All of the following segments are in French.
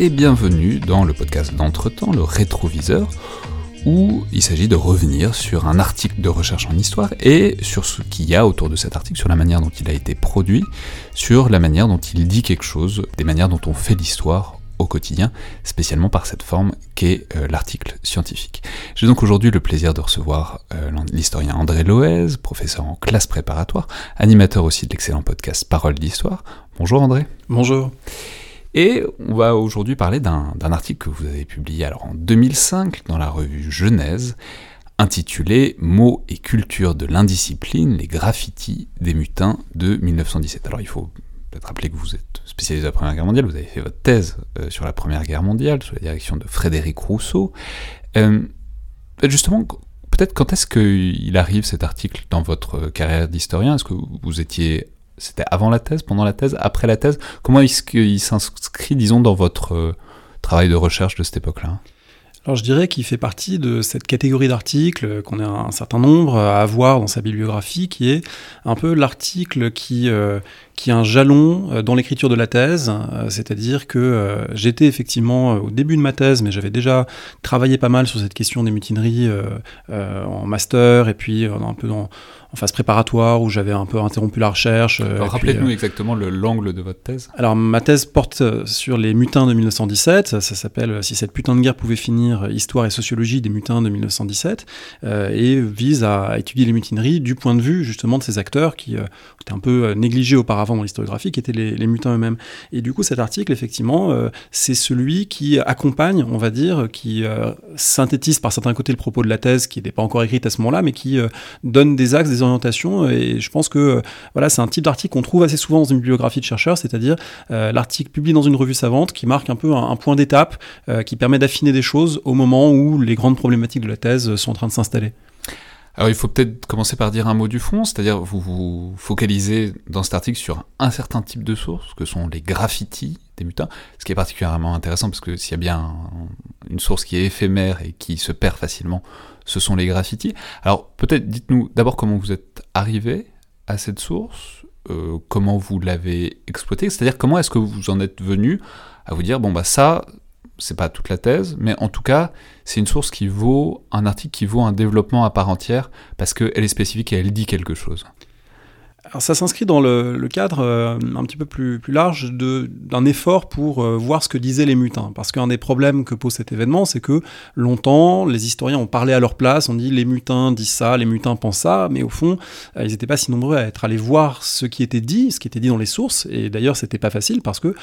et bienvenue dans le podcast d'entretemps, le rétroviseur, où il s'agit de revenir sur un article de recherche en histoire et sur ce qu'il y a autour de cet article, sur la manière dont il a été produit, sur la manière dont il dit quelque chose, des manières dont on fait l'histoire au quotidien, spécialement par cette forme qu'est euh, l'article scientifique. J'ai donc aujourd'hui le plaisir de recevoir euh, l'historien André Loez, professeur en classe préparatoire, animateur aussi de l'excellent podcast Parole d'Histoire. Bonjour André. Bonjour. Et on va aujourd'hui parler d'un article que vous avez publié alors en 2005 dans la revue Genèse, intitulé Mots et culture de l'indiscipline, les graffitis des mutins de 1917. Alors il faut peut-être rappeler que vous êtes spécialisé de la Première Guerre mondiale, vous avez fait votre thèse euh, sur la Première Guerre mondiale, sous la direction de Frédéric Rousseau. Euh, justement, peut-être quand est-ce qu'il arrive cet article dans votre carrière d'historien? Est-ce que vous étiez... C'était avant la thèse, pendant la thèse, après la thèse Comment est-ce qu'il s'inscrit, disons, dans votre euh, travail de recherche de cette époque-là? Alors je dirais qu'il fait partie de cette catégorie d'articles qu'on a un certain nombre à avoir dans sa bibliographie, qui est un peu l'article qui, euh, qui est un jalon euh, dans l'écriture de la thèse, c'est-à-dire que j'étais effectivement au début de ma thèse, mais j'avais déjà travaillé pas mal sur cette question des mutineries en master et puis un peu dans, en phase préparatoire où j'avais un peu interrompu la recherche. Euh, rappelez-nous euh, exactement l'angle de votre thèse. Alors ma thèse porte euh, sur les mutins de 1917, ça, s'appelle Si cette putain de guerre pouvait finir, histoire et sociologie des mutins de 1917, et vise à étudier les mutineries du point de vue justement de ces acteurs qui étaient un peu négligés auparavant dans l'historiographie, qui étaient les, mutins eux-mêmes. Et du coup cet article, effectivement, c'est celui qui accompagne, on va dire, qui synthétise par certains côtés le propos de la thèse, qui n'était pas encore écrite à ce moment-là, mais qui donne des axes, des orientations. Et je pense que euh, voilà, c'est un type d'article qu'on trouve assez souvent dans une bibliographie de chercheurs, c'est-à-dire euh, l'article publié dans une revue savante qui marque un peu un, point d'étape, euh, qui permet d'affiner des choses au moment où les grandes problématiques de la thèse sont en train de s'installer. Alors il faut peut-être commencer par dire un mot du fond, c'est-à-dire vous vous focalisez dans cet article sur un certain type de sources, que sont les graffitis des mutins, ce qui est particulièrement intéressant parce que s'il y a bien une source qui est éphémère et qui se perd facilement, ce sont les graffitis. Alors peut-être dites-nous d'abord comment vous êtes arrivé à cette source, euh, comment vous l'avez exploitée, c'est-à-dire comment est-ce que vous en êtes venu à vous dire bon bah ça c'est pas toute la thèse, mais en tout cas, c'est une source qui vaut un article qui vaut un développement à part entière parce qu'elle est spécifique et elle dit quelque chose. Alors ça s'inscrit dans le, cadre euh, un petit peu plus, large d'un effort pour euh, voir ce que disaient les mutins. Parce qu'un des problèmes que pose cet événement, c'est que longtemps, les historiens ont parlé à leur place, on dit les mutins disent ça, les mutins pensent ça, mais au fond, euh, ils n'étaient pas si nombreux à être allés voir ce qui était dit, ce qui était dit dans les sources. Et d'ailleurs, c'était pas facile parce que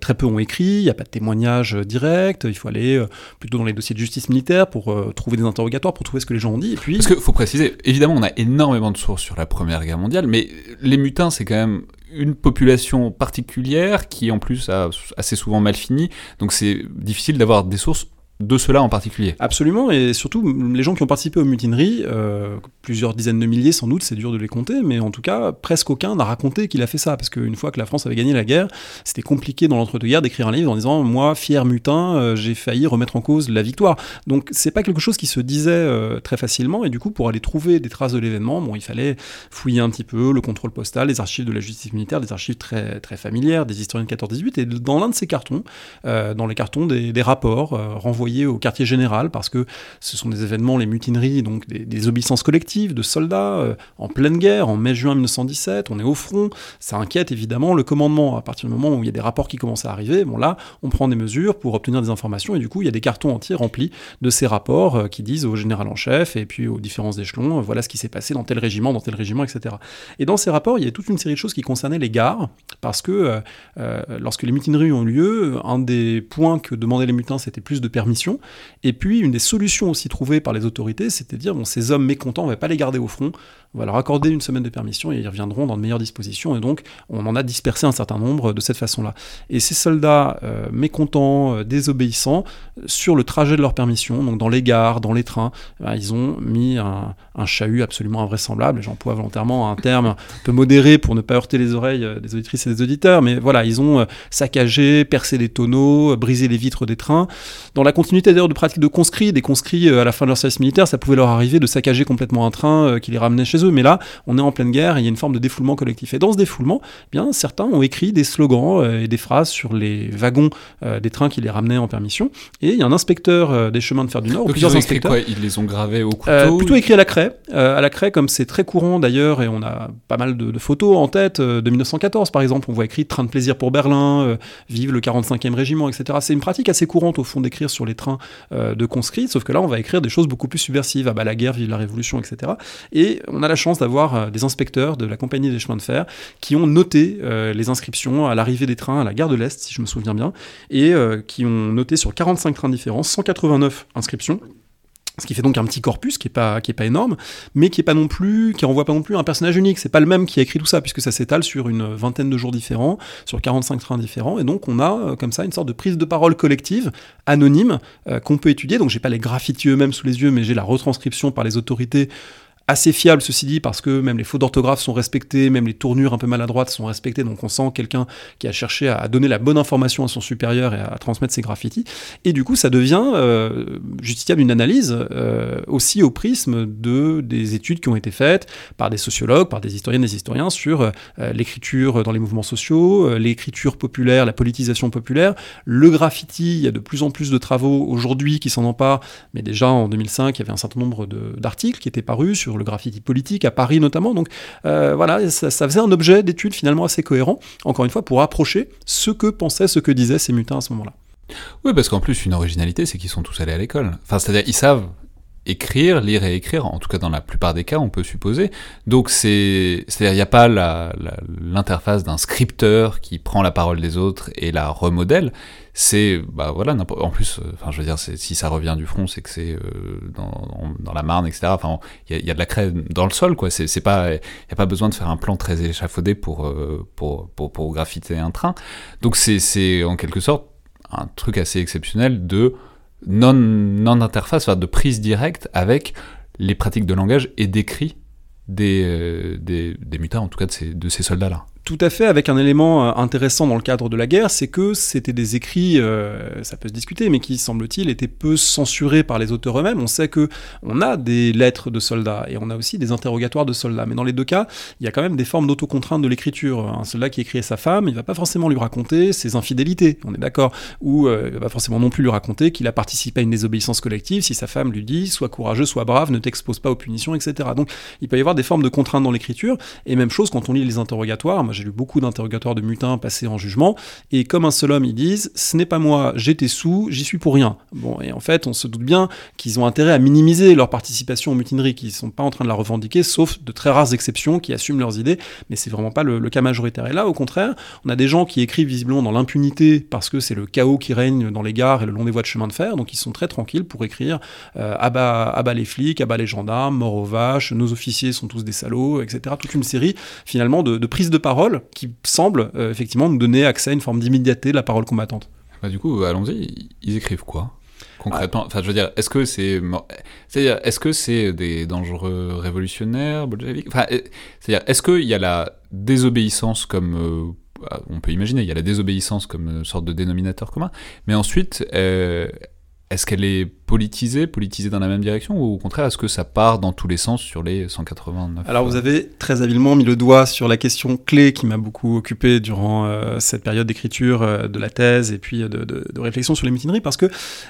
très peu ont écrit, il n'y a pas de témoignages directs, il faut aller plutôt dans les dossiers de justice militaire pour trouver des interrogatoires, pour trouver ce que les gens ont dit. Et. Parce qu'il faut préciser, évidemment, on a énormément de sources sur la Première Guerre mondiale, mais les mutins, c'est quand même une population particulière qui en plus a assez souvent mal fini, donc c'est difficile d'avoir des sources de cela en particulier. Absolument, et surtout les gens qui ont participé aux mutineries, euh, plusieurs dizaines de milliers sans doute, c'est dur de les compter, mais en tout cas, presque aucun n'a raconté qu'il a fait ça, parce qu'une fois que la France avait gagné la guerre, c'était compliqué dans l'entre-deux-guerres d'écrire un livre en disant moi, fier mutin, euh, j'ai failli remettre en cause la victoire. Donc c'est pas quelque chose qui se disait euh, très facilement, et du coup, pour aller trouver des traces de l'événement, bon, il fallait fouiller un petit peu le contrôle postal, les archives de la justice militaire, des archives très, très familières, des historiens de 14-18, et dans l'un de ces cartons, dans les cartons des, des rapports renvoyés au quartier général parce que ce sont des événements, les mutineries, donc des, obéissances collectives de soldats euh, en pleine guerre, en mai-juin 1917, on est au front, ça inquiète évidemment le commandement. À partir du moment où il y a des rapports qui commencent à arriver, bon là, on prend des mesures pour obtenir des informations et du coup, il y a des cartons entiers remplis de ces rapports euh, qui disent au général en chef et puis aux différents échelons, euh, voilà ce qui s'est passé dans tel régiment, dans tel régiment, etc. Et dans ces rapports, il y a toute une série de choses qui concernaient les gares parce que lorsque les mutineries ont lieu, un des points que demandaient les mutins, c'était plus de et puis, une des solutions aussi trouvées par les autorités, c'était de dire, bon, ces hommes mécontents, on ne va pas les garder au front, on va leur accorder une semaine de permission et ils reviendront dans de meilleures dispositions. Et donc, on en a dispersé un certain nombre de cette façon-là. Et ces soldats euh, mécontents, euh, désobéissants, sur le trajet de leur permission, donc dans les gares, dans les trains, eh ben, ils ont mis un, chahut absolument invraisemblable. J'emploie volontairement un terme un peu modéré pour ne pas heurter les oreilles euh, des auditrices et des auditeurs. Mais voilà, ils ont saccagé, percé les tonneaux, brisé les vitres des trains. Continuité d'ailleurs de pratiques de conscrits. Des conscrits à la fin de leur service militaire, ça pouvait leur arriver de saccager complètement un train qui les ramenait chez eux. Mais là, on est en pleine guerre et il y a une forme de défoulement collectif. Et dans ce défoulement, eh bien certains ont écrit des slogans et des phrases sur les wagons des trains qui les ramenaient en permission. Et il y a un inspecteur des chemins de fer du Nord, Donc plusieurs ils, inspecteurs. quoi? Ils les ont gravés au couteau plutôt écrit à la craie. à la craie, comme c'est très courant d'ailleurs, et on a pas mal de, de photos en tête de 1914 par exemple. On voit écrit train de plaisir pour Berlin, vive le 45e régiment, etc. C'est une pratique assez courante au fond d'écrire sur les trains euh, de conscrits, sauf que là on va écrire des choses beaucoup plus subversives, ah bah la guerre, vive la révolution, etc. Et on a la chance d'avoir euh, des inspecteurs de la compagnie des chemins de fer qui ont noté euh, les inscriptions à l'arrivée des trains à la gare de l'Est, si je me souviens bien, et qui ont noté sur 45 trains différents 189 inscriptions ce qui fait donc un petit corpus qui est pas qui est pas énorme, mais qui est pas non plus qui renvoie pas non plus un personnage unique. C'est pas le même qui a écrit tout ça puisque ça s'étale sur une vingtaine de jours différents, sur 45 trains différents, et donc on a euh, comme ça une sorte de prise de parole collective anonyme euh, qu'on peut étudier. Donc j'ai pas les graffitis eux-mêmes sous les yeux, mais j'ai la retranscription par les autorités assez fiable ceci dit parce que même les fautes d'orthographe sont respectées, même les tournures un peu maladroites sont respectées, donc on sent quelqu'un qui a cherché à donner la bonne information à son supérieur et à transmettre ses graffitis. Et du coup, ça devient euh, justifiable d'une analyse euh, aussi au prisme de des études qui ont été faites par des sociologues, par des historiennes des historiens sur euh, l'écriture dans les mouvements sociaux, l'écriture populaire, la politisation populaire, le graffiti. Il y a de plus en plus de travaux aujourd'hui qui s'en emparent, mais déjà en 2005, il y avait un certain nombre d'articles qui étaient parus sur le graffiti politique, à Paris notamment. Donc euh, voilà, ça, faisait un objet d'étude finalement assez cohérent, encore une fois, pour approcher ce que pensaient, ce que disaient ces mutins à ce moment-là. Oui, parce qu'en plus, une originalité, c'est qu'ils sont tous allés à l'école. Enfin, c'est-à-dire, ils savent écrire, lire et écrire, en tout cas dans la plupart des cas, on peut supposer. Donc c'est, c'est-à-dire il n'y a pas l'interface d'un scripteur qui prend la parole des autres et la remodèle. C'est, bah voilà, en plus, euh, enfin je veux dire, si ça revient du front, c'est que c'est euh, dans, la Marne, etc. Enfin, il y, a de la craie dans le sol, quoi. C'est, c'est pas, il n'y a pas besoin de faire un plan très échafaudé pour, euh, pour, pour, pour graffiter un train. Donc c'est, c'est en quelque sorte un truc assez exceptionnel de non, non interface, de prise directe avec les pratiques de langage et d'écrit des, euh, des, des en tout cas de ces, de ces soldats-là. Tout à fait, avec un élément euh, intéressant dans le cadre de la guerre, c'est que c'était des écrits, euh, ça peut se discuter, mais qui, semble-t-il, étaient peu censurés par les auteurs eux-mêmes. On sait que on a des lettres de soldats et on a aussi des interrogatoires de soldats, mais dans les deux cas, il y a quand même des formes d'autocontrainte de l'écriture. Un soldat qui écrit à sa femme, il va pas forcément lui raconter ses infidélités, on est d'accord, ou euh, il va pas forcément non plus lui raconter qu'il a participé à une désobéissance collective si sa femme lui dit sois courageux, sois brave, ne t'expose pas aux punitions, etc. Donc il peut y avoir des formes de contraintes dans l'écriture, et même chose quand on lit les interrogatoires j'ai lu beaucoup d'interrogatoires de mutins passés en jugement, et comme un seul homme, ils disent Ce n'est pas moi, j'étais sous, j'y suis pour rien. Bon, et en fait, on se doute bien qu'ils ont intérêt à minimiser leur participation aux mutineries, qu'ils ne sont pas en train de la revendiquer, sauf de très rares exceptions qui assument leurs idées, mais c'est vraiment pas le, cas majoritaire. Et là, au contraire, on a des gens qui écrivent visiblement dans l'impunité parce que c'est le chaos qui règne dans les gares et le long des voies de chemin de fer, donc ils sont très tranquilles pour écrire euh, abat, les flics, abat les gendarmes, mort aux vaches, nos officiers sont tous des salauds, etc. Toute une série finalement de prises de parole qui semble euh, effectivement nous donner accès à une forme d'immédiateté de la parole combattante. Bah, du coup, allons-y, ils écrivent quoi concrètement? Enfin, je veux dire, est-ce que c'est, c'est-à-dire, est-ce que c'est des dangereux révolutionnaires enfin, C'est-à-dire, est-ce qu'il y a la désobéissance comme euh, on peut imaginer, il y a la désobéissance comme sorte de dénominateur commun, mais ensuite, euh, est-ce qu'elle est politisée, politisée dans la même direction, ou au contraire, est-ce que ça part dans tous les sens sur les 189 Alors vous avez très habilement mis le doigt sur la question clé qui m'a beaucoup occupé durant euh, cette période d'écriture euh, de la thèse et puis de, de, réflexion sur les mutineries, parce que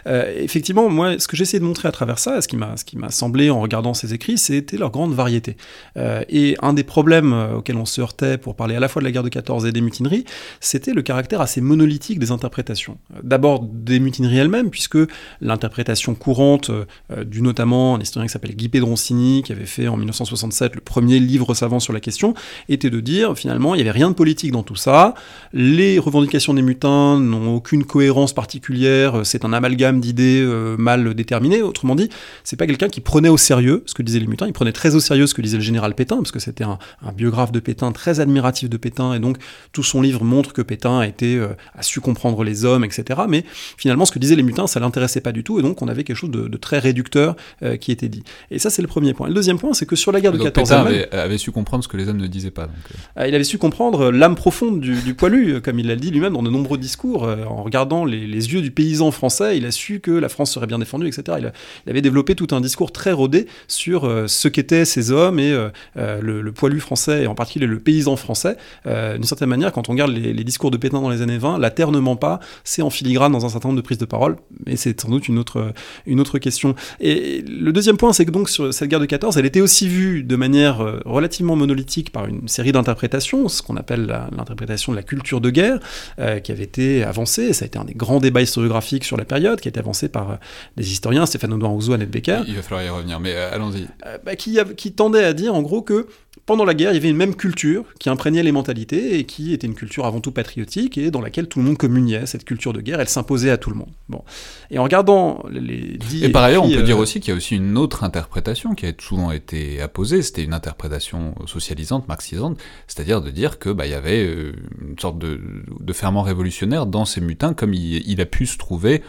euh, effectivement, moi, ce que j'essaie de montrer à travers ça, ce qui m'a, ce qui m'a semblé en regardant ces écrits, c'était leur grande variété. et un des problèmes auxquels on se heurtait pour parler à la fois de la guerre de 14 et des mutineries, c'était le caractère assez monolithique des interprétations. D'abord des mutineries elles-mêmes, puisque l'interprétation courante euh, du notamment un historien qui s'appelle Guy Pedroncini, qui avait fait en 1967 le premier livre savant sur la question, était de dire finalement il n'y avait rien de politique dans tout ça, les revendications des mutins n'ont aucune cohérence particulière, c'est un amalgame d'idées euh, mal déterminées, autrement dit, c'est pas quelqu'un qui prenait au sérieux ce que disaient les mutins, il prenait très au sérieux ce que disait le général Pétain, parce que c'était un, biographe de Pétain très admiratif de Pétain, et donc tout son livre montre que Pétain a, été, euh, a su comprendre les hommes, etc. Mais finalement ce que disaient les mutins, ça l'intéressait pas du tout, et donc on avait quelque chose de, très réducteur qui était dit. Et ça, c'est le premier point. le deuxième point, c'est que sur la guerre de 14 Pétain avait, avait, su comprendre ce que les hommes ne disaient pas. Ah, il avait su comprendre l'âme profonde du, poilu, comme il l'a dit lui-même dans de nombreux discours. en regardant les, yeux du paysan français, il a su que la France serait bien défendue, etc. Il, avait développé tout un discours très rodé sur ce qu'étaient ces hommes et le, le, poilu français, et en particulier le paysan français. D'une certaine manière, quand on regarde les, les discours de Pétain dans les années 20, la terre ne ment pas, c'est en filigrane dans un certain nombre de prises de parole, mais c'est doute une autre, une autre question. Et le deuxième point, c'est que donc sur cette guerre de 14, elle était aussi vue de manière euh, relativement monolithique par une série d'interprétations, ce qu'on appelle l'interprétation de la culture de guerre, euh, qui avait été avancée, et ça a été un des grands débats historiographiques sur la période, qui a été avancé par euh, des historiens, Stéphane Audouin Rousseau, Annette Becker. Il va falloir y revenir, mais allons-y. Bah, qui, qui tendait à dire en gros que pendant la guerre, il y avait une même culture qui imprégnait les mentalités et qui était une culture avant tout patriotique et dans laquelle tout le monde communiait. Cette culture de guerre, elle s'imposait à tout le monde. Bon. Et en regardant les dix. Et par ailleurs, on peut dire euh, aussi qu'il y a aussi une autre interprétation qui a souvent été apposée. C'était une interprétation socialisante, marxisante, c'est-à-dire de dire que bah, il y avait euh, une sorte de, de ferment révolutionnaire dans ces mutins, comme il, il a pu se trouver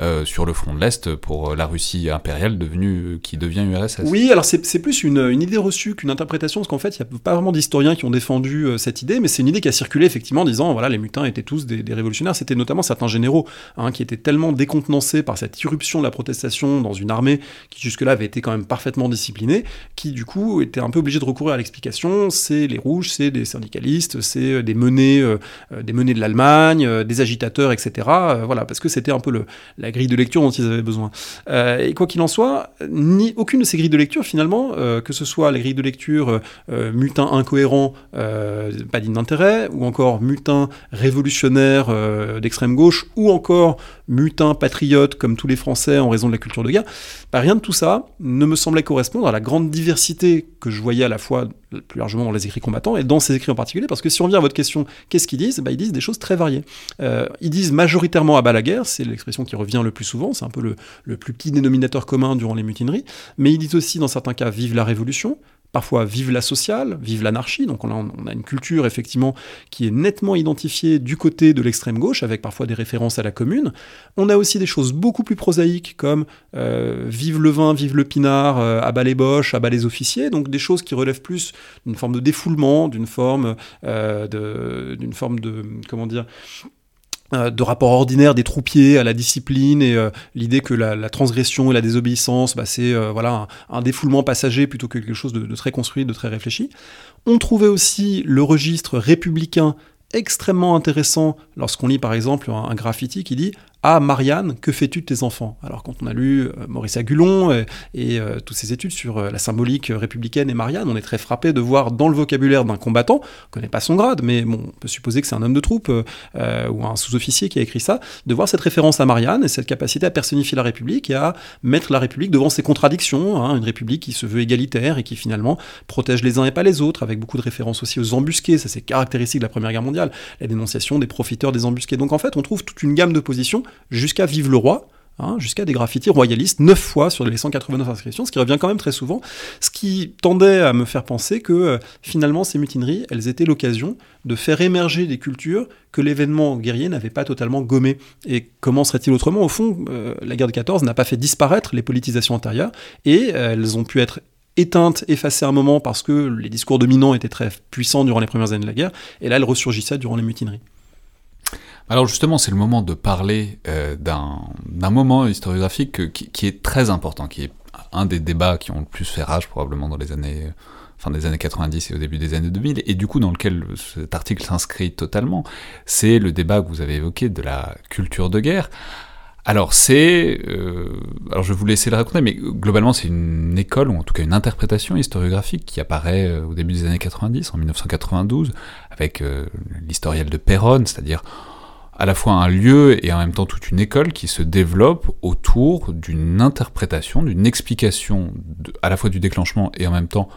euh, sur le front de l'Est pour la Russie impériale devenue, euh, qui devient URSS. Oui, alors c'est plus une, idée reçue qu'une interprétation, parce qu'en fait, il n'y a pas vraiment d'historiens qui ont défendu euh, cette idée, mais c'est une idée qui a circulé effectivement en disant, voilà, les mutins étaient tous des, des révolutionnaires. C'était notamment certains généraux hein, qui étaient tellement décontenancés par cette irruption de la protestation dans une armée qui jusque-là avait été quand même parfaitement disciplinée, qui du coup étaient un peu obligés de recourir à l'explication. C'est les rouges, c'est des syndicalistes, c'est des menées, des menées de l'Allemagne, des agitateurs, etc. voilà, parce que c'était un peu le, la la grille de lecture dont ils avaient besoin. Euh, et quoi qu'il en soit, ni aucune de ces grilles de lecture finalement, euh, que ce soit les grilles de lecture euh, mutin incohérent, pas digne d'intérêt, ou encore mutin révolutionnaire d'extrême gauche, ou encore mutin patriote comme tous les Français en raison de la culture de guerre, bah, rien de tout ça ne me semblait correspondre à la grande diversité que je voyais à la fois plus largement dans les écrits combattants et dans ces écrits en particulier, parce que si on revient à votre question, qu'est-ce qu'ils disent? Bah, Ils disent des choses très variées. ils disent majoritairement à bas la guerre, c'est l'expression qui revient le plus souvent, c'est un peu le, plus petit dénominateur commun durant les mutineries, mais il dit aussi dans certains cas vive la révolution, parfois vive la sociale, vive l'anarchie, donc on a, on a, une culture effectivement qui est nettement identifiée du côté de l'extrême gauche, avec parfois des références à la commune. On a aussi des choses beaucoup plus prosaïques comme euh, vive le vin, vive le pinard, euh, abat les boches, abat les officiers, donc des choses qui relèvent plus d'une forme de défoulement, d'une forme, euh, d'une forme de, comment dire, de rapport ordinaire des troupiers à la discipline et euh, l'idée que la, transgression et la désobéissance, bah, c'est euh, voilà un, défoulement passager plutôt que quelque chose de, de, très construit, de très réfléchi. On trouvait aussi le registre républicain extrêmement intéressant lorsqu'on lit par exemple un, graffiti qui dit ah Marianne, que fais-tu de tes enfants? Alors quand on a lu euh, Maurice Agulon euh, et, euh, toutes ses études sur la symbolique républicaine et Marianne, on est très frappé de voir dans le vocabulaire d'un combattant, on connaît pas son grade, mais on peut supposer que c'est un homme de troupe ou un sous-officier qui a écrit ça, de voir cette référence à Marianne et cette capacité à personnifier la République et à mettre la République devant ses contradictions, hein, une République qui se veut égalitaire et qui finalement protège les uns et pas les autres, avec beaucoup de références aussi aux embusqués, ça c'est caractéristique de la Première Guerre mondiale, la dénonciation des profiteurs des embusqués. Donc en fait, on trouve toute une gamme de positions jusqu'à Vive le Roi, hein, jusqu'à des graffitis royalistes, 9 fois sur les 189 inscriptions, ce qui revient quand même très souvent, ce qui tendait à me faire penser que euh, finalement ces mutineries, elles étaient l'occasion de faire émerger des cultures que l'événement guerrier n'avait pas totalement gommées. Et comment serait-il autrement? Au fond, euh, la guerre de 14 n'a pas fait disparaître les politisations antérieures, et euh, elles ont pu être éteintes, effacées à un moment parce que les discours dominants étaient très puissants durant les premières années de la guerre, et là elles ressurgissaient durant les mutineries. Alors justement, c'est le moment de parler euh, d'un moment historiographique qui, est très important, qui est un des débats qui ont le plus fait rage probablement dans les années fin des années 90 et au début des années 2000, et du coup dans lequel cet article s'inscrit totalement, c'est le débat que vous avez évoqué de la culture de guerre. Alors c'est, euh, alors je vais vous laisser le raconter, mais globalement c'est une école ou en tout cas une interprétation historiographique qui apparaît euh, au début des années 90, en 1992, avec l'historiel de Perron, c'est-à-dire à la fois un lieu et en même temps toute une école qui se développe autour d'une interprétation, d'une explication à la fois du déclenchement et en même temps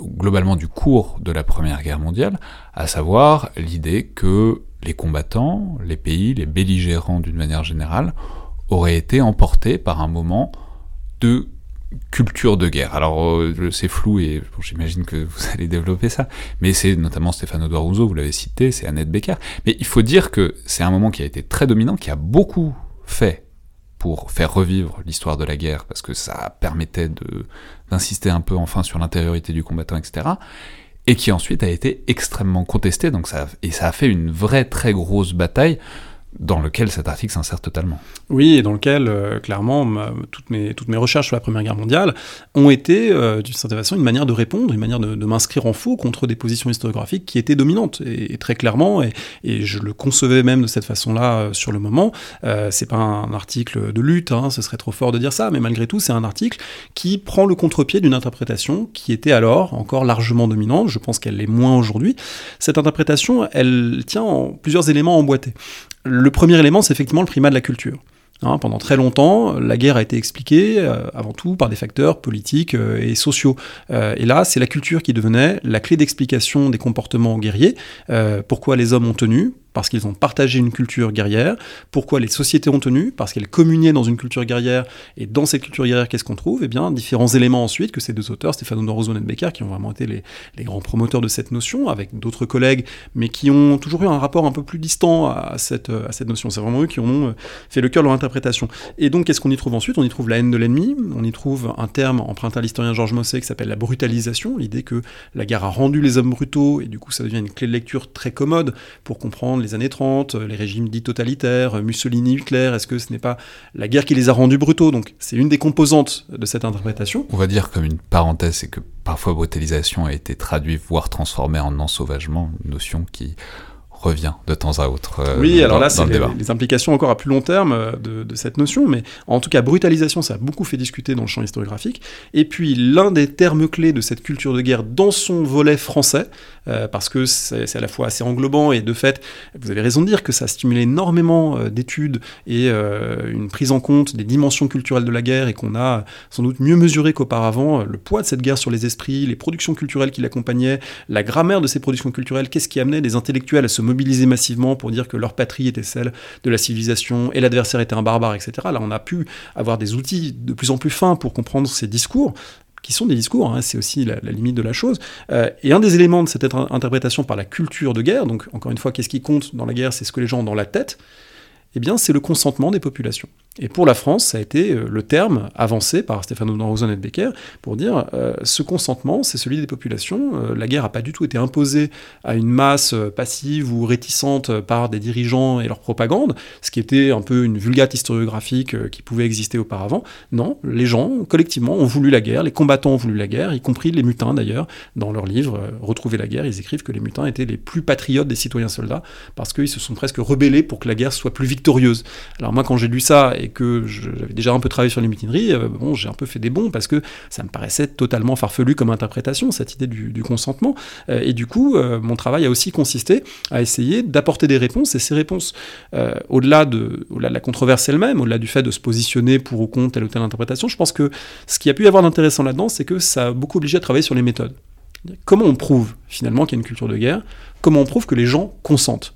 globalement du cours de la Première Guerre mondiale, à savoir l'idée que les combattants, les pays, les belligérants d'une manière générale, auraient été emportés par un moment de culture de guerre. Alors euh, c'est flou et j'imagine que vous allez développer ça, mais c'est notamment Stéphane Rousseau, vous l'avez cité, c'est Annette Becker. Mais il faut dire que c'est un moment qui a été très dominant, qui a beaucoup fait pour faire revivre l'histoire de la guerre, parce que ça permettait d'insister un peu enfin sur l'intériorité du combattant, etc. Et qui ensuite a été extrêmement contesté, donc ça, et ça a fait une vraie très grosse bataille dans lequel cet article s'insère totalement. Oui, et dans lequel, euh, clairement, toutes, mes, toutes mes recherches sur la Première Guerre mondiale ont été, euh, d'une certaine façon, une manière de répondre, une manière de, m'inscrire en faux contre des positions historiographiques qui étaient dominantes, et, très clairement, et, je le concevais même de cette façon-là euh, sur le moment. c'est pas un article de lutte, hein, ce serait trop fort de dire ça, mais malgré tout, c'est un article qui prend le contre-pied d'une interprétation qui était alors encore largement dominante, je pense qu'elle l'est moins aujourd'hui. Cette interprétation, elle tient en plusieurs éléments emboîtés. Le premier élément, c'est effectivement le primat de la culture. Hein, pendant très longtemps, la guerre a été expliquée euh, avant tout par des facteurs politiques euh, et sociaux. Euh, et là, c'est la culture qui devenait la clé d'explication des comportements guerriers. pourquoi les hommes ont tenu? Parce qu'ils ont partagé une culture guerrière. Pourquoi les sociétés ont tenu Parce qu'elles communiaient dans une culture guerrière. Et dans cette culture guerrière, qu'est-ce qu'on trouve? Eh bien, différents éléments ensuite que ces deux auteurs, Stéphano Dorozo et Becker, qui ont vraiment été les, grands promoteurs de cette notion, avec d'autres collègues, mais qui ont toujours eu un rapport un peu plus distant à cette, à cette notion. C'est vraiment eux qui ont euh, fait le cœur de leur interprétation. Et donc, qu'est-ce qu'on y trouve ensuite? On y trouve la haine de l'ennemi. On y trouve un terme emprunté à l'historien Georges Mossé qui s'appelle la brutalisation, l'idée que la guerre a rendu les hommes brutaux, et du coup, ça devient une clé de lecture très commode pour comprendre les années 30, les régimes dits totalitaires, Mussolini, Hitler, est-ce que ce n'est pas la guerre qui les a rendus brutaux? Donc c'est une des composantes de cette interprétation. On va dire comme une parenthèse, c'est que parfois brutalisation a été traduit, voire transformée en ensauvagement, une notion qui revient de temps à autre. Euh, oui, alors là, c'est les, implications encore à plus long terme euh, de, cette notion, mais en tout cas, brutalisation, ça a beaucoup fait discuter dans le champ historiographique. Et puis, l'un des termes clés de cette culture de guerre dans son volet français, euh, parce que c'est à la fois assez englobant et de fait, vous avez raison de dire que ça a stimulé énormément d'études et une prise en compte des dimensions culturelles de la guerre et qu'on a sans doute mieux mesuré qu'auparavant le poids de cette guerre sur les esprits, les productions culturelles qui l'accompagnaient, la grammaire de ces productions culturelles, qu'est-ce qui amenait des intellectuels à se mobilisés massivement pour dire que leur patrie était celle de la civilisation et l'adversaire était un barbare, etc. Là, on a pu avoir des outils de plus en plus fins pour comprendre ces discours qui sont des discours, hein, c'est aussi la, limite de la chose. Euh, et un des éléments de cette interprétation par la culture de guerre, donc encore une fois, qu'est-ce qui compte dans la guerre, c'est ce que les gens ont dans la tête, eh bien c'est le consentement des populations. Et pour la France, ça a été euh, le terme avancé par Stéphano Rosen et Becker pour dire euh, ce consentement, c'est celui des populations. Euh, la guerre n'a pas du tout été imposée à une masse passive ou réticente par des dirigeants et leur propagande, ce qui était un peu une vulgate historiographique qui pouvait exister auparavant. Non, les gens, collectivement, ont voulu la guerre, les combattants ont voulu la guerre, y compris les mutins d'ailleurs. Dans leur livre Retrouver la guerre, ils écrivent que les mutins étaient les plus patriotes des citoyens soldats parce qu'ils se sont presque rebellés pour que la guerre soit plus victorieuse. Alors moi, quand j'ai lu ça, et que j'avais déjà un peu travaillé sur les mutineries, euh, bon, j'ai un peu fait des bons parce que ça me paraissait totalement farfelu comme interprétation, cette idée du, consentement. Euh, et du coup, euh, mon travail a aussi consisté à essayer d'apporter des réponses, et ces réponses, au-delà de, de la controverse elle-même, au-delà du fait de se positionner pour ou contre telle ou telle interprétation, je pense que ce qui a pu y avoir d'intéressant là-dedans, c'est que ça a beaucoup obligé à travailler sur les méthodes. Comment on prouve finalement qu'il y a une culture de guerre? Comment on prouve que les gens consentent?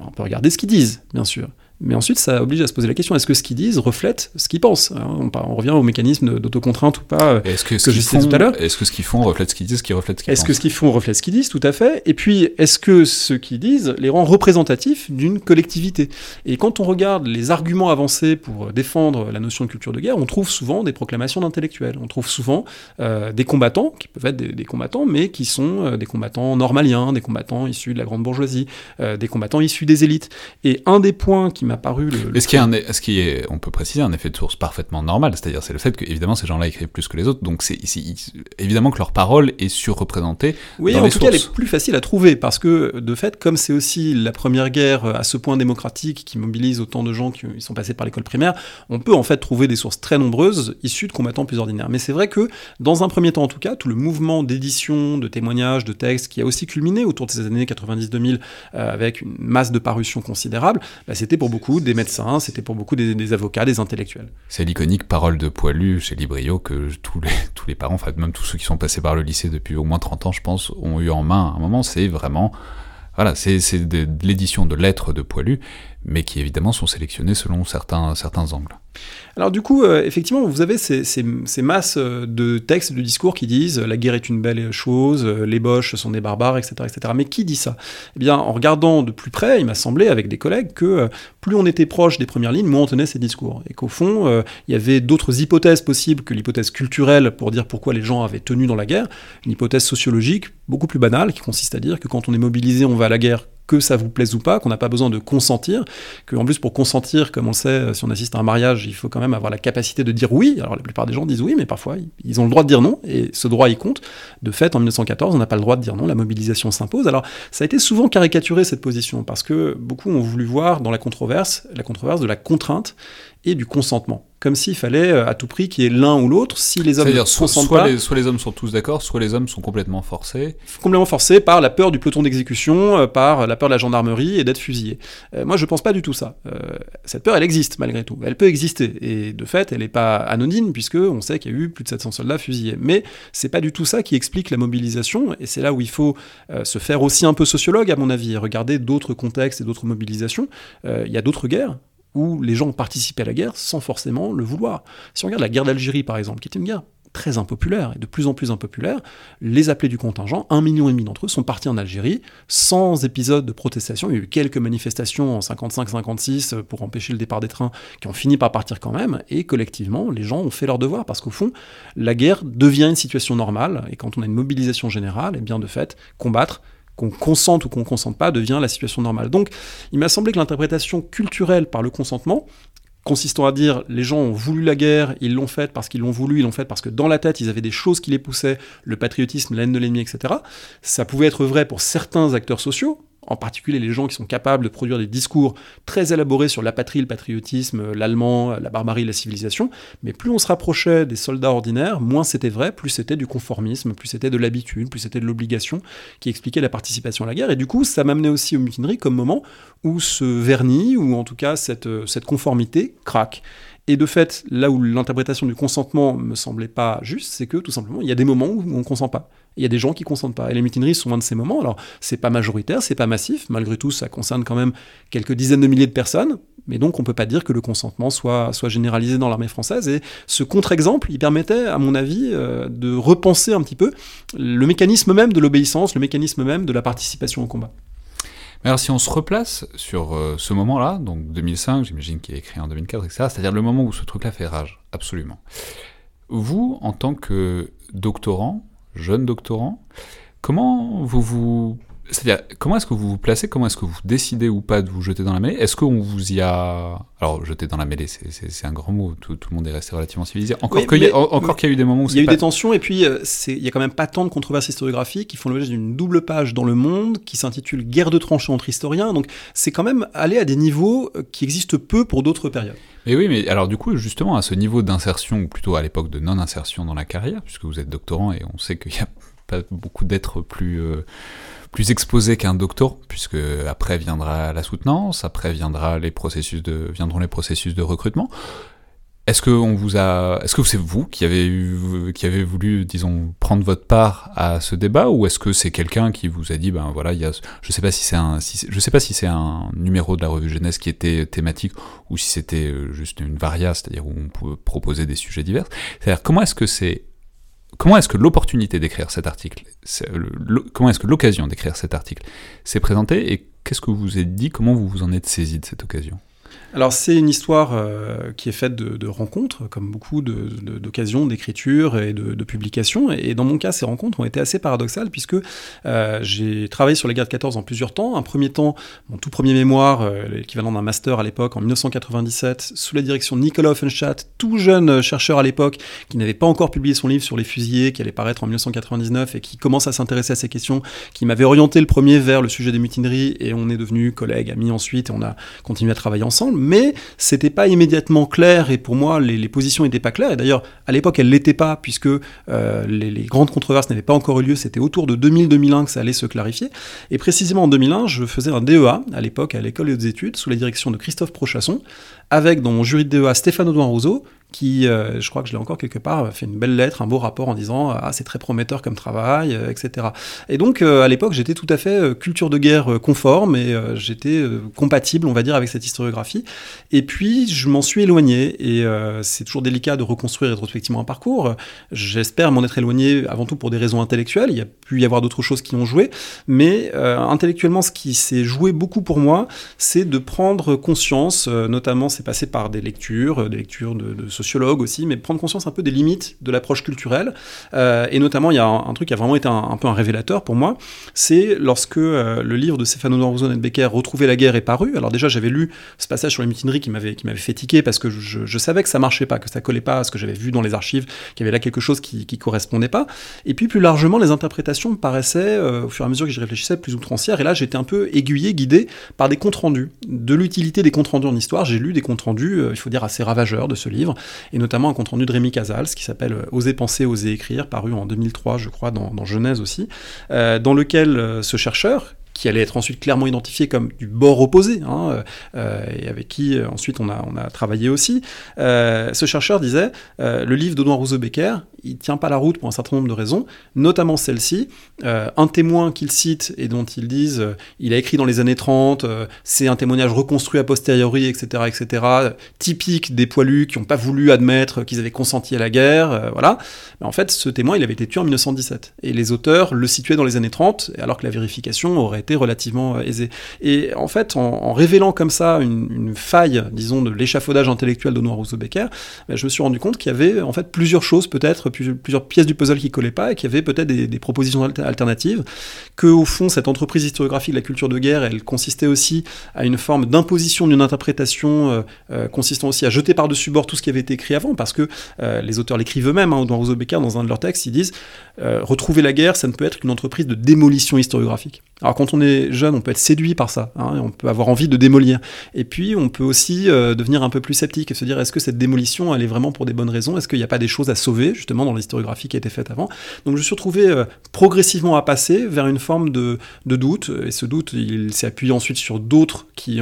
On peut regarder ce qu'ils disent, bien sûr. Mais ensuite, ça oblige à se poser la question est-ce que ce qu'ils disent reflète ce qu'ils pensent? On, revient au mécanisme d'autocontrainte ou pas euh, est-ce que, ce je tout à l'heure. Est-ce que ce qu'ils font reflète ce qu'ils disent, ce qu'ils reflète ce qu'ils Est-ce que ce qu'ils font reflète ce qu'ils disent? Tout à fait. Et puis, est-ce que ce qu'ils disent les rend représentatifs d'une collectivité? Et quand on regarde les arguments avancés pour défendre la notion de culture de guerre, on trouve souvent des proclamations d'intellectuels. On trouve souvent euh, des combattants, qui peuvent être des, combattants, mais qui sont euh, des combattants normaliens, des combattants issus de la grande bourgeoisie, des combattants issus des élites. Et un des points qui m'a paru. Est-ce qu'il y a un, est-ce qu'il est, on peut préciser un effet de source parfaitement normal, c'est-à-dire c'est le fait que évidemment ces gens-là écrivent plus que les autres, donc c'est, évidemment que leur parole est surreprésentée. Oui, en tout cas, elle est plus facile à trouver parce que de fait, comme c'est aussi la première guerre à ce point démocratique qui mobilise autant de gens qui sont passés par l'école primaire, on peut en fait trouver des sources très nombreuses issues de combattants plus ordinaires. Mais c'est vrai que dans un premier temps, en tout cas, tout le mouvement d'édition, de témoignages, de textes qui a aussi culminé autour de ces années 90-2000 euh, avec une masse de parutions considérable, bah, c'était pour beaucoup des médecins, c'était pour beaucoup des, avocats, des intellectuels. C'est l'iconique parole de Poilu chez Librio que tous les, tous les parents, même tous ceux qui sont passés par le lycée depuis au moins 30 ans, je pense, ont eu en main à un moment. C'est vraiment voilà, c'est de, l'édition de lettres de Poilu, mais qui évidemment sont sélectionnées selon certains, certains angles. Alors du coup, euh, effectivement, vous avez ces, masses euh, de textes, de discours qui disent la guerre est une belle chose, euh, les Boches sont des barbares, etc., etc. Mais qui dit ça? Eh bien, en regardant de plus près, il m'a semblé avec des collègues que plus on était proche des premières lignes, moins on tenait ces discours, et qu'au fond, il y avait d'autres hypothèses possibles que l'hypothèse culturelle pour dire pourquoi les gens avaient tenu dans la guerre, une hypothèse sociologique beaucoup plus banale qui consiste à dire que quand on est mobilisé, on va à la guerre que ça vous plaise ou pas, qu'on n'a pas besoin de consentir, que plus pour consentir, comme on sait, si on assiste à un mariage, il faut quand même avoir la capacité de dire oui. Alors la plupart des gens disent oui, mais parfois ils ont le droit de dire non, et ce droit il compte. De fait, en 1914, on n'a pas le droit de dire non, la mobilisation s'impose. Alors ça a été souvent caricaturé cette position, parce que beaucoup ont voulu voir dans la controverse la controverse de la contrainte et du consentement. Comme s'il fallait euh, à tout prix qu'il y ait l'un ou l'autre. Si les hommes ne consentent soit pas, les, soit les hommes sont tous d'accord, soit les hommes sont complètement forcés. Complètement forcés par la peur du peloton d'exécution, euh, par la peur de la gendarmerie et d'être fusillé. Euh, moi, je pense pas du tout ça. cette peur, elle existe malgré tout. Elle peut exister et de fait, elle n'est pas anodine puisque on sait qu'il y a eu plus de 700 soldats fusillés. Mais c'est pas du tout ça qui explique la mobilisation et c'est là où il faut se faire aussi un peu sociologue à mon avis, et regarder d'autres contextes et d'autres mobilisations. Il y a d'autres guerres où les gens ont participé à la guerre sans forcément le vouloir. Si on regarde la guerre d'Algérie, par exemple, qui était une guerre très impopulaire et de plus en plus impopulaire, les appelés du contingent, un million et demi d'entre eux sont partis en Algérie sans épisode de protestation. Il y a eu quelques manifestations en 55-56 pour empêcher le départ des trains qui ont fini par partir quand même, et collectivement, les gens ont fait leur devoir parce qu'au fond, la guerre devient une situation normale, et quand on a une mobilisation générale, et eh bien de fait, combattre, qu'on consente ou qu'on consente pas devient la situation normale. Donc il m'a semblé que l'interprétation culturelle par le consentement, consistant à dire les gens ont voulu la guerre, ils l'ont faite parce qu'ils l'ont voulu, ils l'ont faite parce que dans la tête ils avaient des choses qui les poussaient, le patriotisme, la de l'ennemi, etc. Ça pouvait être vrai pour certains acteurs sociaux, en particulier les gens qui sont capables de produire des discours très élaborés sur la patrie, le patriotisme, l'allemand, la barbarie, la civilisation, mais plus on se rapprochait des soldats ordinaires, moins c'était vrai, plus c'était du conformisme, plus c'était de l'habitude, plus c'était de l'obligation qui expliquait la participation à la guerre. Et du coup, ça m'amenait aussi aux mutineries comme moment où ce vernis, ou en tout cas cette, cette conformité, craque. Et de fait, là où l'interprétation du consentement me semblait pas juste, c'est que tout simplement, il y a des moments où on ne consent pas. Il y a des gens qui consentent pas. Et les mutineries sont un de ces moments. Alors, c'est pas majoritaire, c'est pas massif. Malgré tout, ça concerne quand même quelques dizaines de milliers de personnes. Mais donc, on peut pas dire que le consentement soit, généralisé dans l'armée française. Et ce contre-exemple, il permettait, à mon avis, euh, de repenser un petit peu le mécanisme même de l'obéissance, le mécanisme même de la participation au combat. Alors si on se replace sur euh, ce moment-là, donc 2005, j'imagine qu'il est écrit en 2004, etc., c'est-à-dire le moment où ce truc-là fait rage, absolument. Vous, en tant que doctorant, jeune doctorant, comment vous vous c'est-à-dire, comment est-ce que vous vous placez Comment est-ce que vous décidez ou pas de vous jeter dans la mêlée? Est-ce qu'on vous y a... Alors, jeter dans la mêlée, c'est un grand mot. Tout, le monde est resté relativement civilisé. Encore qu'il y, a eu des moments où Il y a eu des tensions, et puis euh, il y a quand même pas tant de controverses historiographiques qui font l'objet d'une double page dans Le Monde qui s'intitule Guerre de tranchées entre historiens. Donc, c'est quand même aller à des niveaux euh, qui existent peu pour d'autres périodes. Mais oui, mais alors du coup, justement, à ce niveau d'insertion, ou plutôt à l'époque de non-insertion dans la carrière, puisque vous êtes doctorant et on sait qu'il n'y a pas beaucoup d'êtres plus... Euh, plus exposé qu'un docteur, puisque après viendra la soutenance, après viendront les processus de recrutement. Est-ce que c'est vous qui avez voulu, disons, prendre votre part à ce débat, ou est-ce que c'est quelqu'un qui vous a dit, ben voilà, je sais sais pas si c'est un numéro de la revue jeunesse qui était thématique, ou si c'était euh, juste une varia, c'est-à-dire où on pouvait proposer des sujets divers. C'est-à-dire comment est-ce que c'est comment est-ce que l'opportunité d'écrire cet article, comment est-ce que l'occasion d'écrire cet article s'est présentée et qu'est-ce que vous vous êtes dit, comment vous vous en êtes saisi de cette occasion? Alors c'est une histoire euh, qui est faite de, rencontres, comme beaucoup d'occasions d'écriture et de, publications. Et dans mon cas, ces rencontres ont été assez paradoxales puisque euh, j'ai travaillé sur les guerres de 14 en plusieurs temps. Un premier temps, mon tout premier mémoire, euh, l'équivalent d'un master à l'époque, en 1997, sous la direction de Nicolas Offenstadt, tout jeune chercheur à l'époque, qui n'avait pas encore publié son livre sur les fusillés, qui allait paraître en 1999 et qui commence à s'intéresser à ces questions, qui m'avait orienté le premier vers le sujet des mutineries. Et on est devenus collègues, amis ensuite, et on a continué à travailler ensemble mais c'était pas immédiatement clair et pour moi les, positions n'étaient pas claires. Et d'ailleurs, à l'époque, elles l'étaient pas puisque euh, les, grandes controverses n'avaient pas encore eu lieu. C'était autour de 2000-2001 que ça allait se clarifier. Et précisément en 2001, je faisais un DEA à l'époque à l'école des études sous la direction de Christophe Prochasson, avec dans mon jury de DEA Stéphane Audouin Rousseau, qui, euh, je crois que je l'ai encore quelque part, fait une belle lettre, un beau rapport en disant ah c'est très prometteur comme travail, euh, etc. Et donc à l'époque j'étais tout à fait culture de guerre conforme et j'étais compatible, on va dire, avec cette historiographie. Et puis je m'en suis éloigné et c'est toujours délicat de reconstruire rétrospectivement un parcours. J'espère m'en être éloigné avant tout pour des raisons intellectuelles. Il y a pu y avoir d'autres choses qui ont joué, mais intellectuellement ce qui s'est joué beaucoup pour moi, c'est de prendre conscience, notamment c'est passé par des lectures, des lectures de, de sociologue aussi, mais prendre conscience un peu des limites de l'approche culturelle. Euh, et notamment, il y a un, truc qui a vraiment été un, peu un révélateur pour moi, c'est lorsque euh, le livre de Stefano Noruzon et Becker, Retrouver la guerre, est paru. Alors déjà, j'avais lu ce passage sur les mutineries qui m'avait fait tiquer parce que je, savais que ça marchait pas, que ça collait pas à ce que j'avais vu dans les archives, qu'il y avait là quelque chose qui, qui correspondait pas. Et puis plus largement, les interprétations me paraissaient, euh, au fur et à mesure que j'y réfléchissais, plus outrancières. Et là, j'étais un peu aiguillé, guidé par des comptes rendus, de l'utilité des comptes rendus en histoire. J'ai lu des comptes rendus, il faut dire assez ravageurs de ce livre, et notamment un compte rendu de Rémi Casals qui s'appelle euh, Oser penser, oser écrire, paru en 2003, je crois, dans, Genèse aussi, euh, dans lequel euh, ce chercheur, qui allait être ensuite clairement identifié comme du bord opposé, hein, et avec qui ensuite on a, on a travaillé aussi. ce chercheur disait le livre d'Audouin Rousseau-Becker, il tient pas la route pour un certain nombre de raisons, notamment celle-ci. Euh, un témoin qu'il cite et dont ils disent euh, il a écrit dans les années 30, euh, c'est un témoignage reconstruit a posteriori, etc., etc., typique des poilus qui n'ont pas voulu admettre qu'ils avaient consenti à la guerre, voilà. Mais en fait, ce témoin, il avait été tué en 1917. Et les auteurs le situaient dans les années 30, alors que la vérification aurait été relativement aisée. Et en fait, en, révélant comme ça une, faille, disons, de l'échafaudage intellectuel de Noir Rousseau-Becker, ben, je me suis rendu compte qu'il y avait en fait plusieurs choses peut-être plusieurs pièces du puzzle qui collaient pas et qu'il y avait peut-être des, propositions alternatives, que au fond cette entreprise historiographique de la culture de guerre, elle consistait aussi à une forme d'imposition d'une interprétation euh, euh, consistant aussi à jeter par-dessus bord tout ce qui avait été écrit avant, parce que euh, les auteurs l'écrivent eux-mêmes, hein, dans Becker, dans un de leurs textes, ils disent retrouver la guerre, ça ne peut être qu'une entreprise de démolition historiographique. Alors quand on est jeune, on peut être séduit par ça, hein, on peut avoir envie de démolir. Et puis on peut aussi devenir un peu plus sceptique et se dire est-ce que cette démolition, elle est vraiment pour des bonnes raisons? Est-ce qu'il n'y a pas des choses à sauver justement dans l'historiographie qui a été faite avant. Donc je me suis retrouvé euh, progressivement à passer vers une forme de, doute, et ce doute, il s'est appuyé ensuite sur d'autres qui,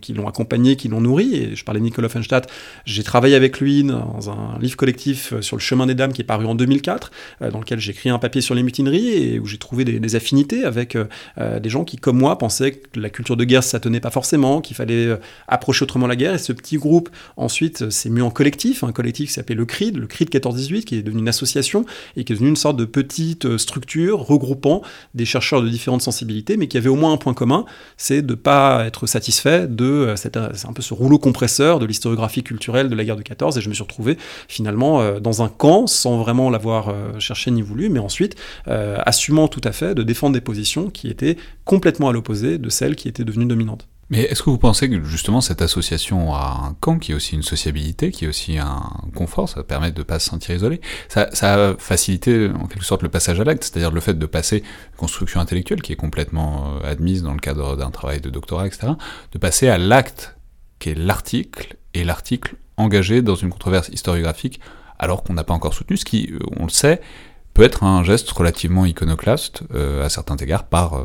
qui l'ont accompagné, qui l'ont nourri, et je parlais de Nicolas Offenstadt, j'ai travaillé avec lui dans un livre collectif euh, sur le chemin des dames qui est paru en 2004, euh, dans lequel j'ai écrit un papier sur les mutineries, et où j'ai trouvé des, affinités avec des gens qui, comme moi, pensaient que la culture de guerre, ça tenait pas forcément, qu'il fallait approcher autrement la guerre, et ce petit groupe, ensuite, s'est mis en collectif, un collectif qui s'appelait le CRID, le CRID 14-18, qui est devenu une association et qui est devenue une sorte de petite euh, structure regroupant des chercheurs de différentes sensibilités, mais qui avait au moins un point commun, c'est de ne pas être satisfait de euh, cette, euh, un peu ce rouleau compresseur de l'historiographie culturelle de la guerre de 14, et je me suis retrouvé finalement dans un camp sans vraiment l'avoir cherché ni voulu, mais ensuite assumant tout à fait de défendre des positions qui étaient complètement à l'opposé de celles qui étaient devenues dominantes. Mais est-ce que vous pensez que justement cette association a un camp qui est aussi une sociabilité, qui est aussi un confort, ça permet de ne pas se sentir isolé? Ça, ça, a facilité en quelque sorte le passage à l'acte, c'est-à-dire le fait de passer construction intellectuelle qui est complètement euh, admise dans le cadre d'un travail de doctorat, etc., de passer à l'acte qui est l'article, et l'article engagé dans une controverse historiographique alors qu'on n'a pas encore soutenu, ce qui, euh, on le sait, peut être un geste relativement iconoclaste euh, à certains égards par,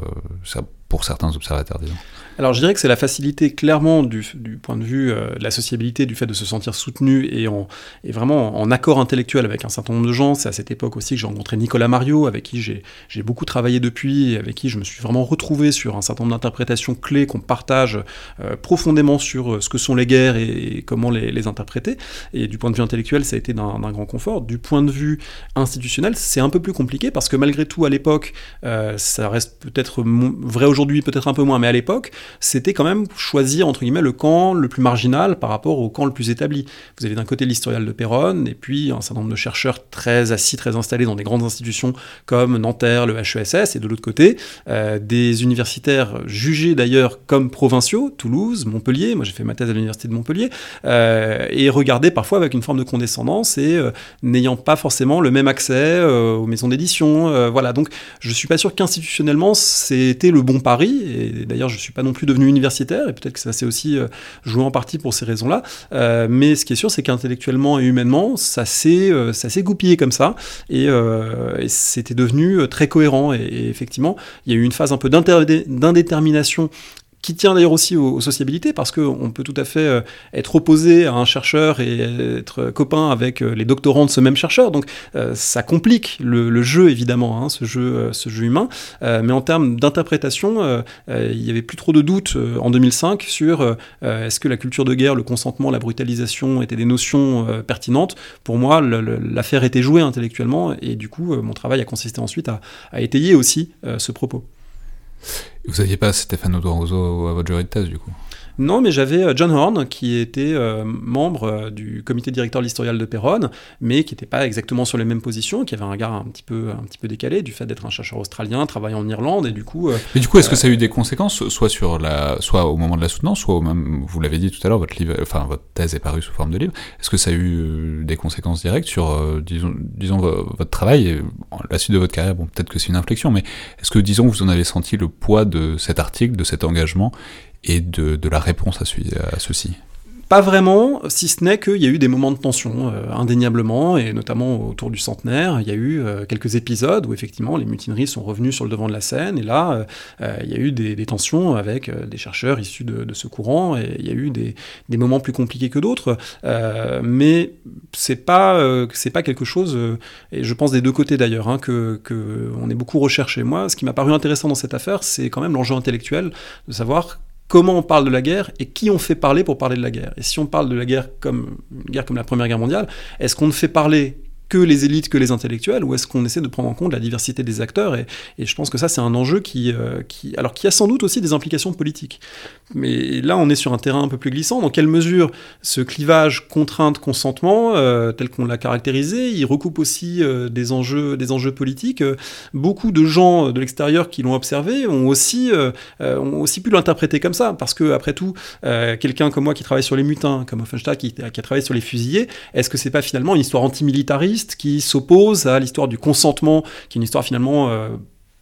pour certains observateurs, disons. Alors je dirais que c'est la facilité clairement du, point de vue euh, de la sociabilité, du fait de se sentir soutenu et, en, et vraiment en accord intellectuel avec un certain nombre de gens. C'est à cette époque aussi que j'ai rencontré Nicolas Mario, avec qui j'ai beaucoup travaillé depuis et avec qui je me suis vraiment retrouvé sur un certain nombre d'interprétations clés qu'on partage euh, profondément sur euh, ce que sont les guerres et, comment les, interpréter. Et du point de vue intellectuel, ça a été d'un grand confort. Du point de vue institutionnel, c'est un peu plus compliqué parce que malgré tout, à l'époque, ça reste peut-être vrai aujourd'hui, peut-être un peu moins, mais à l'époque, c'était quand même choisir, entre guillemets, le camp le plus marginal par rapport au camp le plus établi. Vous avez d'un côté l'historial de Péronne, et puis un certain nombre de chercheurs très assis, très installés dans des grandes institutions comme Nanterre, le HESS, et de l'autre côté, euh, des universitaires jugés d'ailleurs comme provinciaux, Toulouse, Montpellier, moi j'ai fait ma thèse à l'université de Montpellier, euh, et regardés parfois avec une forme de condescendance et euh, n'ayant pas forcément le même accès aux maisons d'édition. voilà, donc je suis pas sûr qu'institutionnellement c'était le bon pari, et d'ailleurs je suis pas non plus devenu universitaire, et peut-être que ça s'est aussi euh, joué en partie pour ces raisons-là. Euh, mais ce qui est sûr, c'est qu'intellectuellement et humainement, ça s'est euh, goupillé comme ça, et, c'était devenu très cohérent. Et, effectivement, il y a eu une phase un peu d'indétermination qui tient d'ailleurs aussi aux, sociabilités, parce qu'on peut tout à fait euh, être opposé à un chercheur et être copain avec euh, les doctorants de ce même chercheur. Donc euh, ça complique le, jeu, évidemment, hein, ce, jeu, ce jeu humain. mais en termes d'interprétation, il n'y avait plus trop de doutes en 2005 sur est-ce que la culture de guerre, le consentement, la brutalisation étaient des notions pertinentes. Pour moi, l'affaire était jouée intellectuellement, et du coup, mon travail a consisté ensuite à, à étayer aussi ce propos. Vous n'aviez pas Stéphane Rousseau à votre jury de thèse, du coup? Non, mais j'avais euh, John Horn, qui était euh, membre euh, du comité directeur de l'historial de Perron, mais qui n'était pas exactement sur les mêmes positions, qui avait un regard un petit peu, un petit peu décalé du fait d'être un chercheur australien, travaillant en Irlande, et du coup... mais du coup, est-ce que ça a eu des conséquences, soit, sur la, soit au moment de la soutenance, soit au même... Vous l'avez dit tout à l'heure, votre, livre, enfin, votre thèse est parue sous forme de livre. Est-ce que ça a eu des conséquences directes sur, disons, disons, votre travail, et la suite de votre carrière? Bon, peut-être que c'est une inflexion, mais est-ce que, disons, vous en avez senti le poids de cet article, de cet engagement et de, de la réponse à, à ceci pas vraiment, si ce n'est qu'il y a eu des moments de tension, euh, indéniablement, et notamment autour du centenaire. Il y a eu euh, quelques épisodes où effectivement les mutineries sont revenues sur le devant de la scène, et là, euh, il y a eu des, tensions avec des chercheurs issus de, ce courant, et il y a eu des, moments plus compliqués que d'autres. mais c'est pas, c'est pas quelque chose, et je pense des deux côtés d'ailleurs, hein, que, que est beaucoup recherché. Moi, ce qui m'a paru intéressant dans cette affaire, c'est quand même l'enjeu intellectuel de savoir comment on parle de la guerre et qui on fait parler pour parler de la guerre. Et si on parle de la guerre comme guerre comme la Première Guerre mondiale, est-ce qu'on ne fait parler que les élites, que les intellectuels, ou est-ce qu'on essaie de prendre en compte la diversité des acteurs et, je pense que ça, c'est un enjeu qui, euh, qui, alors, qui a sans doute aussi des implications politiques. Mais là, on est sur un terrain un peu plus glissant. Dans quelle mesure ce clivage contrainte-consentement, euh, tel qu'on l'a caractérisé, il recoupe aussi euh, des, enjeux, des enjeux politiques Beaucoup de gens de l'extérieur qui l'ont observé ont aussi, ont aussi pu l'interpréter comme ça, parce que, après tout, quelqu'un comme moi qui travaille sur les mutins, comme Offenstadt qui, qui a travaillé sur les fusillés, est-ce que c'est pas finalement une histoire antimilitariste qui s'oppose à l'histoire du consentement, qui est une histoire finalement euh,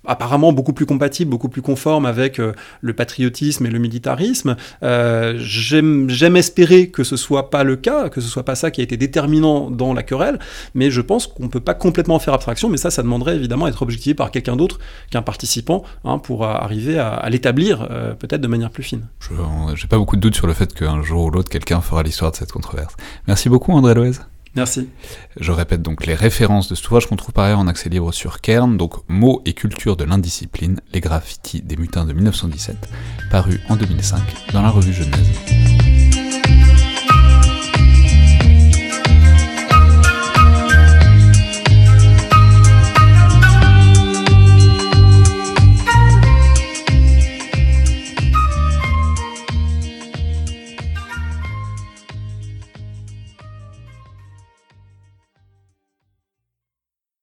apparemment beaucoup plus compatible, beaucoup plus conforme avec euh, le patriotisme et le militarisme. Euh, J'aime espérer que ce soit pas le cas, que ce soit pas ça qui a été déterminant dans la querelle, mais je pense qu'on peut pas complètement faire abstraction, mais ça, ça demanderait évidemment à être objectivé par quelqu'un d'autre qu'un participant hein, pour arriver à, l'établir peut-être de manière plus fine. Je n'ai pas beaucoup de doutes sur le fait qu'un jour ou l'autre, quelqu'un fera l'histoire de cette controverse. Merci beaucoup André Loez. Merci. Je répète donc les références de cet ouvrage qu'on trouve par ailleurs en accès libre sur Kern, donc Mots et culture de l'indiscipline, les graffitis des mutins de 1917, paru en 2005 dans la revue Genèse.